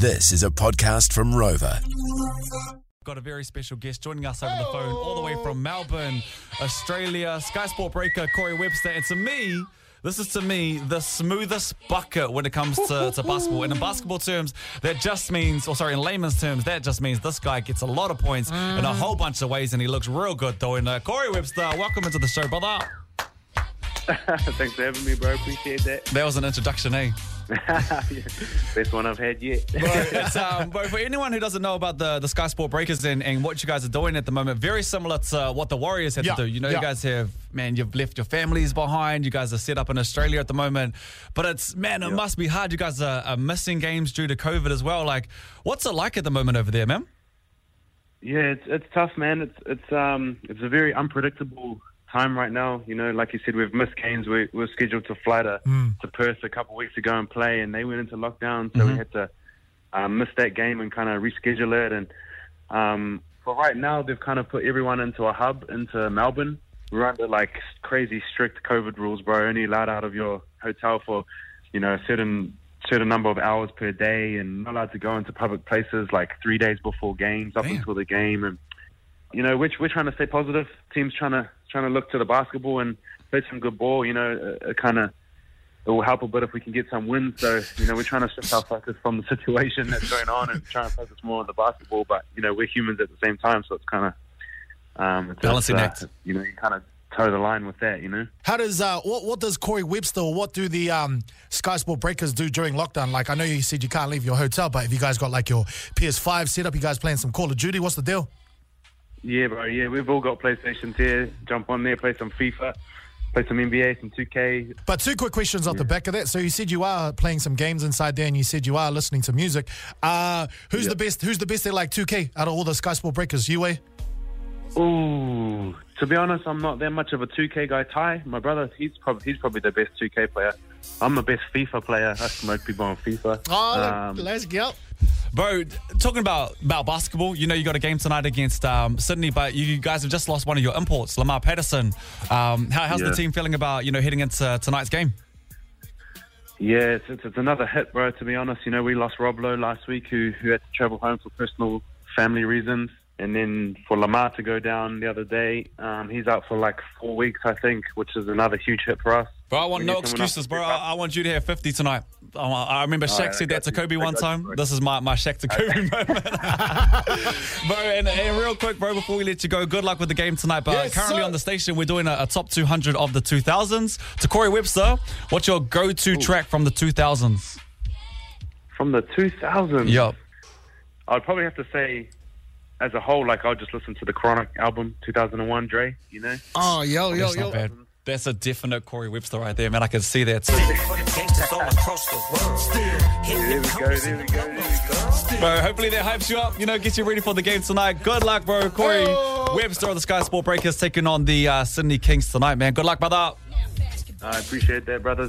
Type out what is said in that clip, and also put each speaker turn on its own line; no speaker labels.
This is a podcast from Rover.
Got a very special guest joining us over the phone, all the way from Melbourne, Australia. Sky Sport breaker Corey Webster, and to me, this is to me the smoothest bucket when it comes to, to basketball. And in basketball terms, that just means, or sorry, in layman's terms, that just means this guy gets a lot of points in a whole bunch of ways, and he looks real good though. And uh, Corey Webster, welcome into the show, brother.
Thanks for having me, bro. Appreciate that.
That was an introduction, eh?
Best one I've had yet.
Bro, it's, um, bro, for anyone who doesn't know about the, the Sky Sport Breakers and, and what you guys are doing at the moment, very similar to what the Warriors had
Yeah,
to do. You know,
yeah.
you guys have, man, you've left your families behind. You guys are set up in Australia at the moment. But it's, man, it must be hard. You guys are, are missing games due to COVID as well. Like, what's it like at the moment over there, man?
yeah, it's it's tough, man. It's it's um it's a very unpredictable time right now. You know, like you said, we've missed games. We, we were scheduled to fly to to Perth a couple of weeks ago and play, and they went into lockdown, so we had to um, miss that game and kind of reschedule it. And um, for right now, they've kind of put everyone into a hub into Melbourne. We're under like crazy strict COVID rules, bro. Only allowed out of your hotel for you know a certain certain number of hours per day, and not allowed to go into public places like three days before games, up
Damn.
until the game. And you know, we're, we're trying to stay positive. Team's trying to trying to look to the basketball and play some good ball. You know, uh, kind of it will help a bit if we can get some wins. So you know, we're trying to shift our focus from the situation that's going on and try and focus more on the basketball. But you know, we're humans at the same time, so it's kind of um, it's,
Balancing
uh,
act.
You know, you kind of toe the line with that. You know.
How does uh, what what does Corey Webster or what do the um, Sky Sport Breakers do during lockdown? Like I know you said you can't leave your hotel, but have you guys got like your PS5 set up? You guys playing some Call of Duty? What's the deal?
Yeah, bro. Yeah, we've all got PlayStations here. Jump on there, play some FIFA, play some NBA, some 2K.
But two quick questions off the back of that. So you said you are playing some games inside there, and you said you are listening to music. Uh, who's the best? Who's the best at like 2K out of all the Sky Sport Breakers? You, eh?
Ooh, to be honest, I'm not that much of a 2K guy. Ty, my brother, he's probably he's probably the best 2K player. I'm the best FIFA player. I smoke people on FIFA.
Oh,
Um,
let's go.
Bro, talking about, about basketball, you know you got a game tonight against um, Sydney, but you guys have just lost one of your imports, Lamar Patterson. Um, how, how's the team feeling about you know heading into tonight's game?
Yeah, it's, it's, it's another hit, bro. To be honest, you know, we lost Rob Loe last week, who who had to travel home for personal family reasons, and then for Lamar to go down the other day, um, he's out for like four weeks, I think, which is another huge hit for us.
Bro, I want no
need someone else
excuses, bro. I. I want you to have 50 tonight. I, I remember Shaq
right,
said that to
you.
Kobe
I
one time.
you.
This is my, my Shaq to Kobe moment. bro, and, and real quick, bro, before we let you go, good luck with the game tonight. But
Yes,
currently
sir.
on the station, we're doing a, a top 200 of the 2000s. To Corey Webster, what's your go to track from the 2000s?
From the 2000s,
Yep.
I'd probably have to say, as a whole, like I'll just listen to the Chronic album, 2001, Dre. You know,
Oh, yo, oh, yo,
That's not
yo.
Bad. That's a definite Corey Webster right there, man. I can see that.
for the gangsters all across the world.
there we go, there we go, there we go.
Bro, hopefully that hypes you up, you know, gets you ready for the game tonight. Good luck, bro. Corey Webster of the Sky Sport Breakers taking on the uh, Sydney Kings tonight, man. Good luck, brother.
I appreciate that, brothers.